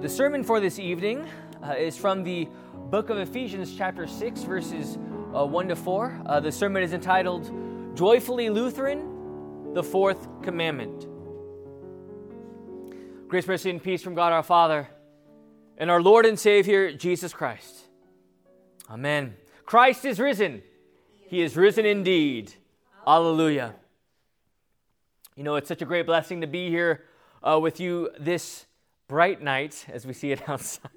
The sermon for this evening uh, is from the book of Ephesians, chapter 6, verses uh, 1 to 4. Uh, the sermon is entitled Joyfully Lutheran, the Fourth Commandment. Grace, mercy, and peace from God our Father and our Lord and Savior, Jesus Christ. Amen. Christ is risen. He is risen indeed. Alleluia. You know, it's such a great blessing to be here uh, with you this bright night as we see it outside.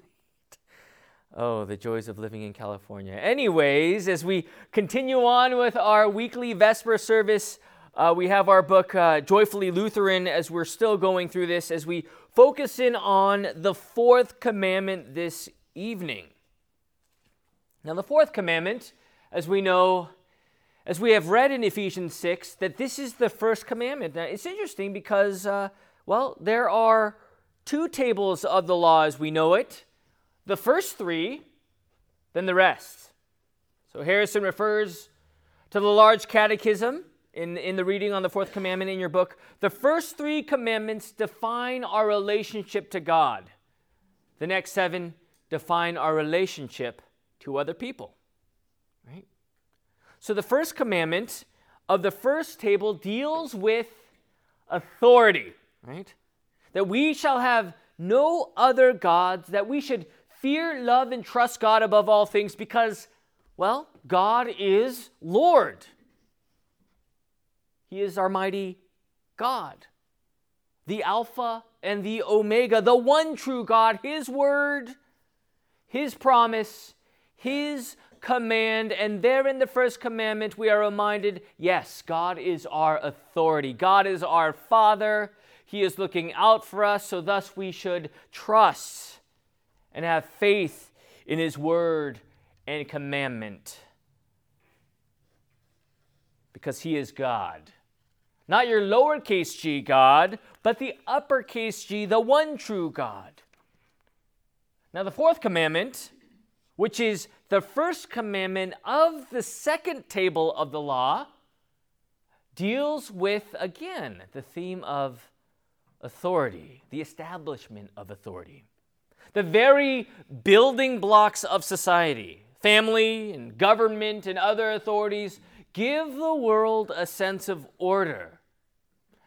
Oh, the joys of living in California. Anyways, as we continue on with our weekly Vesper service, uh, we have our book, uh, Joyfully Lutheran, as we're still going through this, as we focus in on the fourth commandment this evening. Now, the fourth commandment, as we know, as we have read in Ephesians 6, that this is the first commandment. Now, it's interesting because, uh, well, there are two tables of the law as we know it the first three, then the rest. So Harrison refers to the large catechism in, in the reading on the fourth commandment in your book. The first three commandments define our relationship to God, the next seven define our relationship to other people. Right? So the first commandment of the first table deals with authority, right? That we shall have no other gods, that we should fear, love, and trust God above all things because, well, God is Lord. He is our mighty God, the Alpha and the Omega, the one true God, His word, His promise, His command. And there in the first commandment, we are reminded yes, God is our authority, God is our Father. He is looking out for us, so thus we should trust and have faith in His word and commandment. Because He is God. Not your lowercase g God, but the uppercase G, the one true God. Now, the fourth commandment, which is the first commandment of the second table of the law, deals with, again, the theme of authority, the establishment of authority. The very building blocks of society, family and government and other authorities, give the world a sense of order.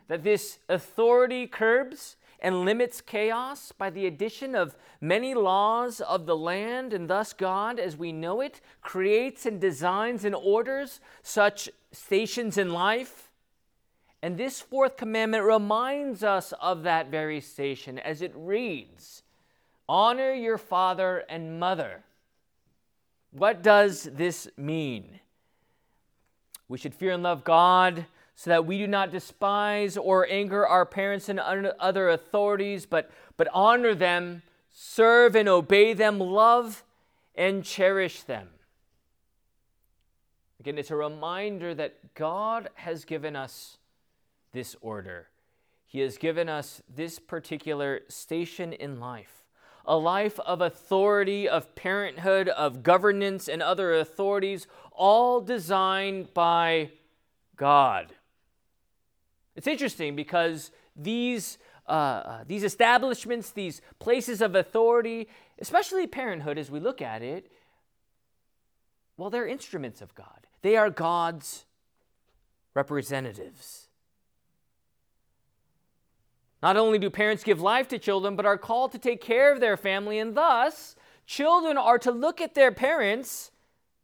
That this authority curbs and limits chaos by the addition of many laws of the land, and thus God, as we know it, creates and designs and orders such stations in life and this fourth commandment reminds us of that very station as it reads Honor your father and mother. What does this mean? We should fear and love God so that we do not despise or anger our parents and other authorities, but, but honor them, serve and obey them, love and cherish them. Again, it's a reminder that God has given us this order. He has given us this particular station in life a life of authority, of parenthood, of governance, and other authorities, all designed by God. It's interesting because these, uh, uh, these establishments, these places of authority, especially parenthood as we look at it, well, they're instruments of God. They are God's representatives. Not only do parents give life to children, but are called to take care of their family, and thus, children are to look at their parents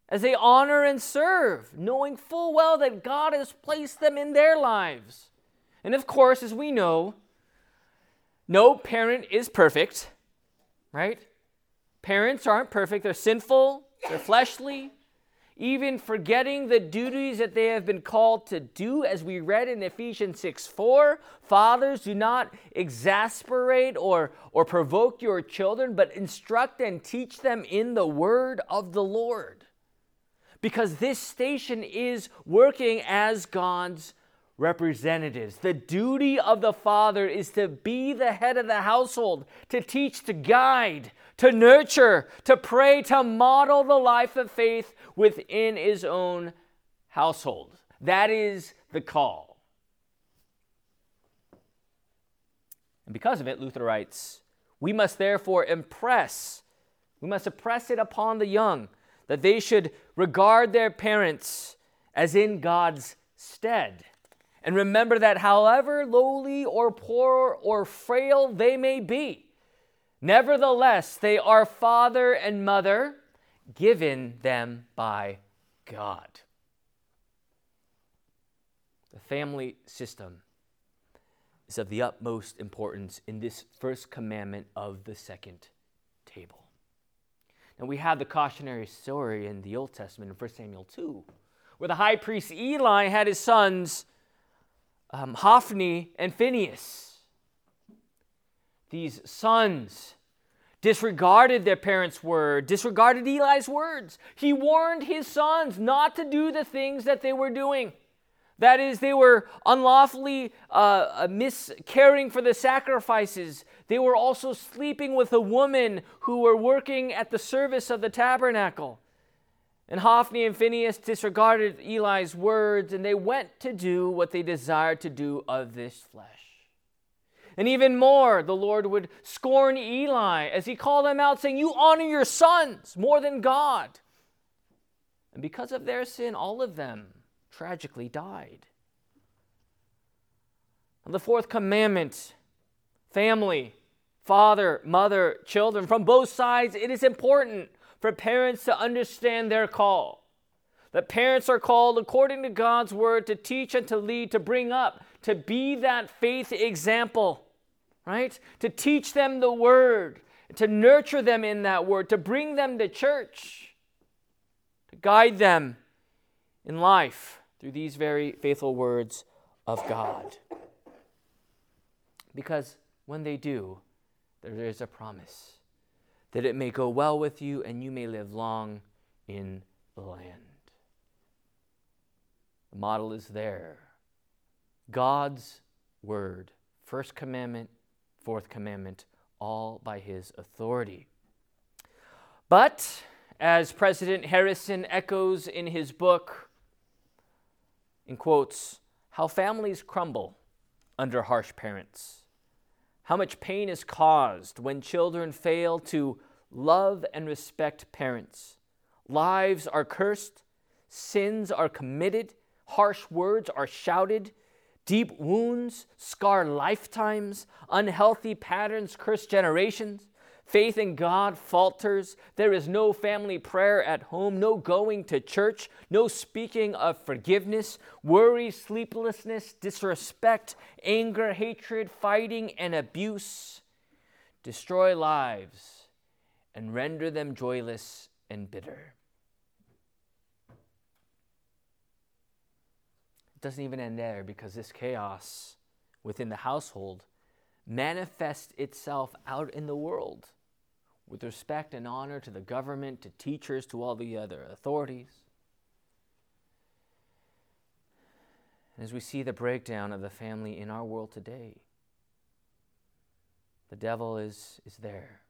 as they honor and serve, knowing full well that God has placed them in their lives. And of course, as we know, no parent is perfect, right? Parents aren't perfect, they're sinful, they're fleshly, even forgetting the duties that they have been called to do, as we read in Ephesians 6 4. Fathers, do not exasperate or, or provoke your children, but instruct and teach them in the word of the Lord. Because this station is working as God's representatives. The duty of the father is to be the head of the household, to teach, to guide, to nurture, to pray, to model the life of faith within his own household. That is the call. And because of it, Luther writes, We must therefore impress, we must impress it upon the young that they should regard their parents as in God's stead. And remember that however lowly or poor or frail they may be, nevertheless they are father and mother given them by God. The family system is of the utmost importance in this first commandment of the second table. Now we have the cautionary story in the Old Testament in 1 Samuel 2, where the high priest Eli had his sons um, Hophni and Phinehas. These sons disregarded their parents' word, disregarded Eli's words. He warned his sons not to do the things that they were doing. That is, they were unlawfully uh, uh, miscaring for the sacrifices. They were also sleeping with a woman who were working at the service of the tabernacle. And Hophni and Phinehas disregarded Eli's words, and they went to do what they desired to do of this flesh. And even more, the Lord would scorn Eli as he called them out, saying, You honor your sons more than God. And because of their sin, all of them tragically died. And the fourth commandment family, father, mother, children, from both sides, it is important for parents to understand their call. That parents are called, according to God's word, to teach and to lead, to bring up, to be that faith example, right? To teach them the word, to nurture them in that word, to bring them to church, to guide them in life through these very faithful words of God. Because when they do, there is a promise that it may go well with you and you may live long in the land. The model is there. God's word, first commandment, fourth commandment, all by his authority. But, as President Harrison echoes in his book, in quotes, how families crumble under harsh parents how much pain is caused when children fail to love and respect parents. Lives are cursed, sins are committed, harsh words are shouted, deep wounds scar lifetimes, unhealthy patterns curse generations. Faith in God falters. There is no family prayer at home, no going to church, no speaking of forgiveness. Worry, sleeplessness, disrespect, anger, hatred, fighting, and abuse destroy lives and render them joyless and bitter. Doesn't even end there because this chaos within the household manifests itself out in the world with respect and honor to the government, to teachers, to all the other authorities. as we see the breakdown of the family in our world today, the devil is, is there,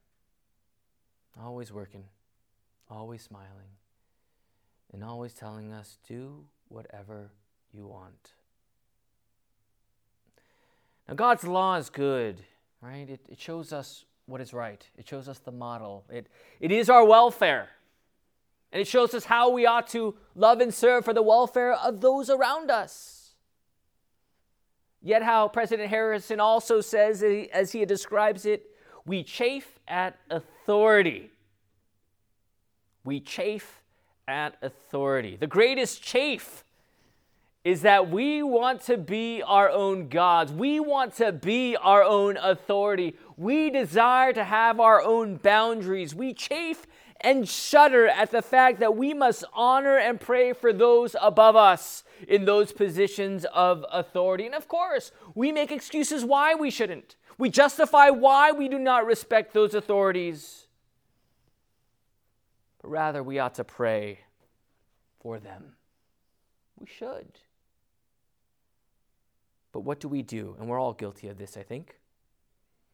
always working, always smiling, and always telling us, do whatever you want. Now, God's law is good, right? It, it shows us what is right. It shows us the model. It, it is our welfare. And it shows us how we ought to love and serve for the welfare of those around us. Yet, how President Harrison also says, as he describes it, we chafe at authority. We chafe at authority. The greatest chafe is that we want to be our own gods. We want to be our own authority. We desire to have our own boundaries. We chafe and shudder at the fact that we must honor and pray for those above us in those positions of authority. And of course, we make excuses why we shouldn't. We justify why we do not respect those authorities. But rather, we ought to pray for them. We should. But what do we do? And we're all guilty of this, I think.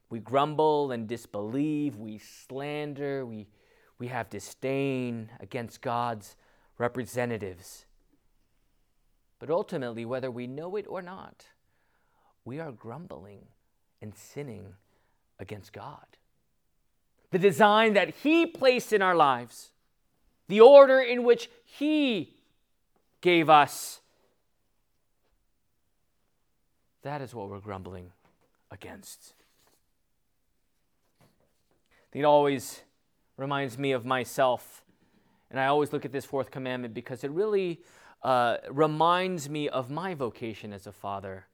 We grumble and disbelieve, we slander, we, we have disdain against God's representatives. But ultimately, whether we know it or not, we are grumbling and sinning against God. the design that He placed in our lives, the order in which He gave us. That is what we're grumbling against. It always reminds me of myself. And I always look at this fourth commandment because it really uh, reminds me of my vocation as a father.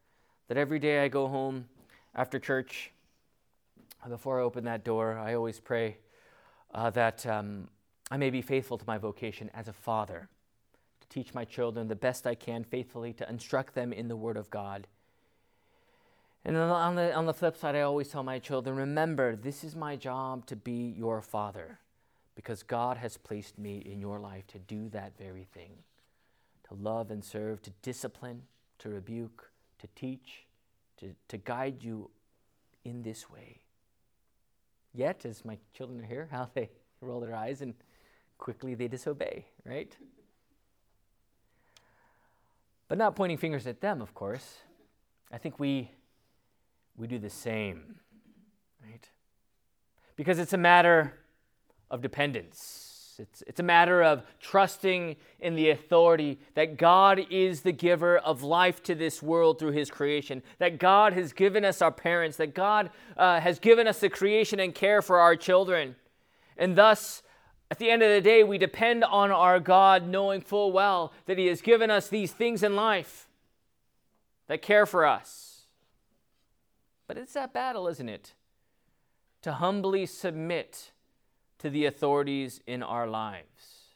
That every day I go home after church, before I open that door, I always pray uh, that um, I may be faithful to my vocation as a father, to teach my children the best I can faithfully, to instruct them in the Word of God. And on the, on the flip side, I always tell my children remember, this is my job to be your father because God has placed me in your life to do that very thing to love and serve, to discipline, to rebuke, to teach, to, to guide you in this way. Yet, as my children are here, how they roll their eyes and quickly they disobey, right? But not pointing fingers at them, of course. I think we we do the same, right? Because it's a matter of dependence. It's, it's a matter of trusting in the authority that God is the giver of life to this world through His creation, that God has given us our parents, that God uh, has given us the creation and care for our children. And thus, at the end of the day, we depend on our God, knowing full well that He has given us these things in life that care for us. But it's that battle, isn't it? To humbly submit to the authorities in our lives.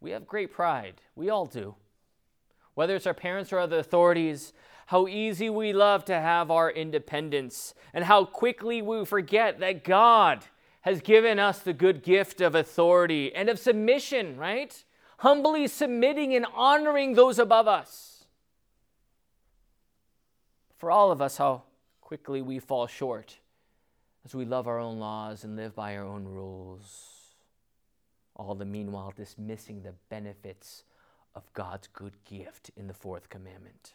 We have great pride. We all do. Whether it's our parents or other authorities, how easy we love to have our independence, and how quickly we forget that God has given us the good gift of authority and of submission, right? Humbly submitting and honoring those above us for all of us how quickly we fall short as we love our own laws and live by our own rules, all the meanwhile dismissing the benefits of God's good gift in the fourth commandment.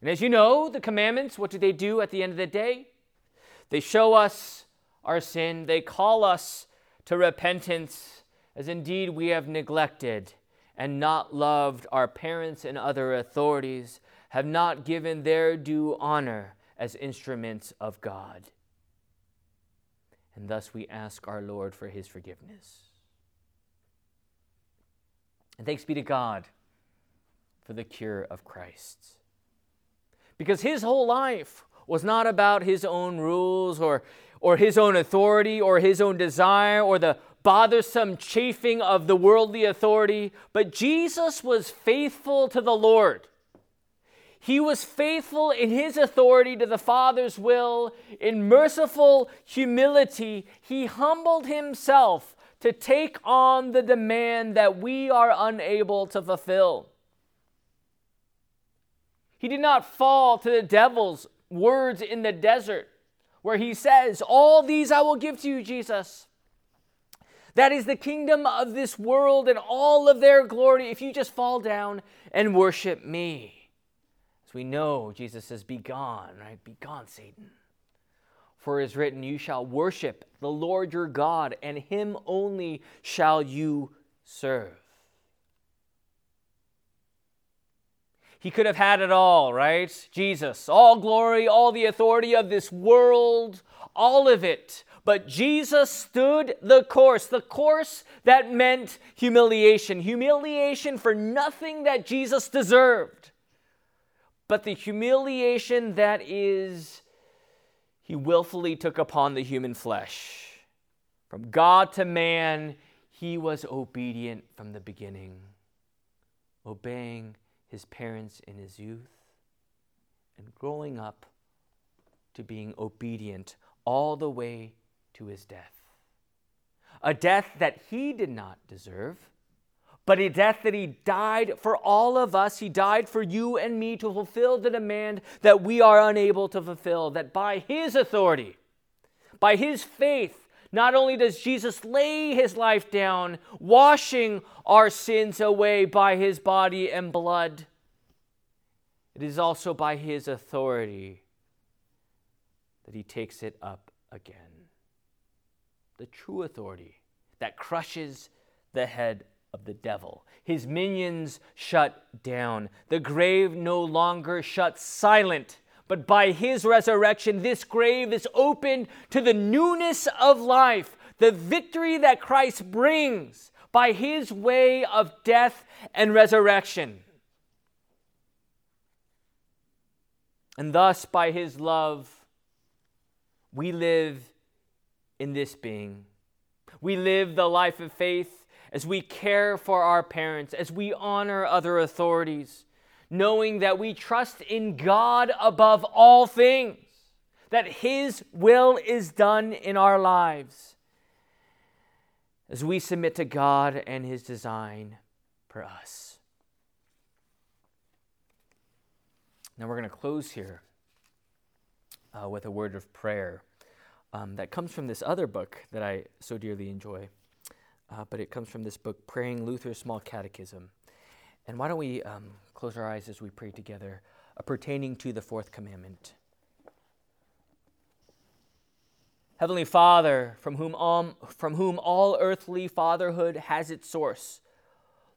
And as you know, the commandments, what do they do at the end of the day? They show us our sin, they call us to repentance, as indeed we have neglected and not loved our parents and other authorities have not given their due honor as instruments of God. And thus we ask our Lord for his forgiveness. And thanks be to God for the cure of Christ. Because his whole life was not about his own rules or, or his own authority or his own desire or the bothersome chafing of the worldly authority, but Jesus was faithful to the Lord. He was faithful in his authority to the Father's will. In merciful humility, he humbled himself to take on the demand that we are unable to fulfill. He did not fall to the devil's words in the desert, where he says, All these I will give to you, Jesus. That is the kingdom of this world and all of their glory if you just fall down and worship me we know, Jesus says, Be gone, right? Be gone, Satan. For it is written, You shall worship the Lord your God, and him only shall you serve. He could have had it all, right? Jesus, all glory, all the authority of this world, all of it. But Jesus stood the course, the course that meant humiliation, humiliation for nothing that Jesus deserved but the humiliation that is he willfully took upon the human flesh. From God to man, he was obedient from the beginning, obeying his parents in his youth and growing up to being obedient all the way to his death. A death that he did not deserve but a death that he died for all of us. He died for you and me to fulfill the demand that we are unable to fulfill. That by his authority, by his faith, not only does Jesus lay his life down, washing our sins away by his body and blood, it is also by his authority that he takes it up again. The true authority that crushes the head of the devil. His minions shut down. The grave no longer shuts silent, but by his resurrection, this grave is opened to the newness of life, the victory that Christ brings by his way of death and resurrection. And thus, by his love, we live in this being. We live the life of faith as we care for our parents, as we honor other authorities, knowing that we trust in God above all things, that His will is done in our lives, as we submit to God and His design for us. Now we're going to close here uh, with a word of prayer um, that comes from this other book that I so dearly enjoy. Uh, but it comes from this book, Praying Luther's Small Catechism. And why don't we um, close our eyes as we pray together, uh, pertaining to the fourth commandment? Heavenly Father, from whom, all, from whom all earthly fatherhood has its source,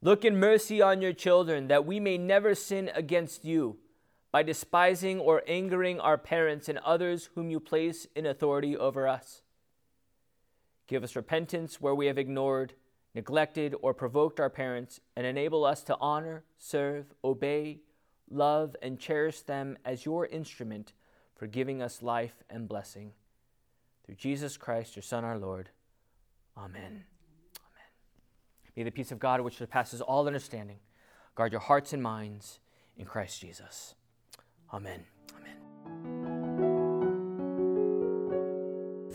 look in mercy on your children that we may never sin against you by despising or angering our parents and others whom you place in authority over us. Give us repentance where we have ignored, neglected, or provoked our parents, and enable us to honor, serve, obey, love, and cherish them as your instrument for giving us life and blessing. Through Jesus Christ, your Son, our Lord. Amen. Amen. May the peace of God, which surpasses all understanding, guard your hearts and minds in Christ Jesus. Amen. Amen.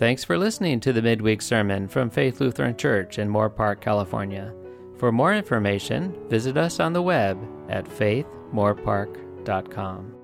Thanks for listening to the midweek sermon from Faith Lutheran Church in Moorpark, California. For more information, visit us on the web at faithmoorpark.com.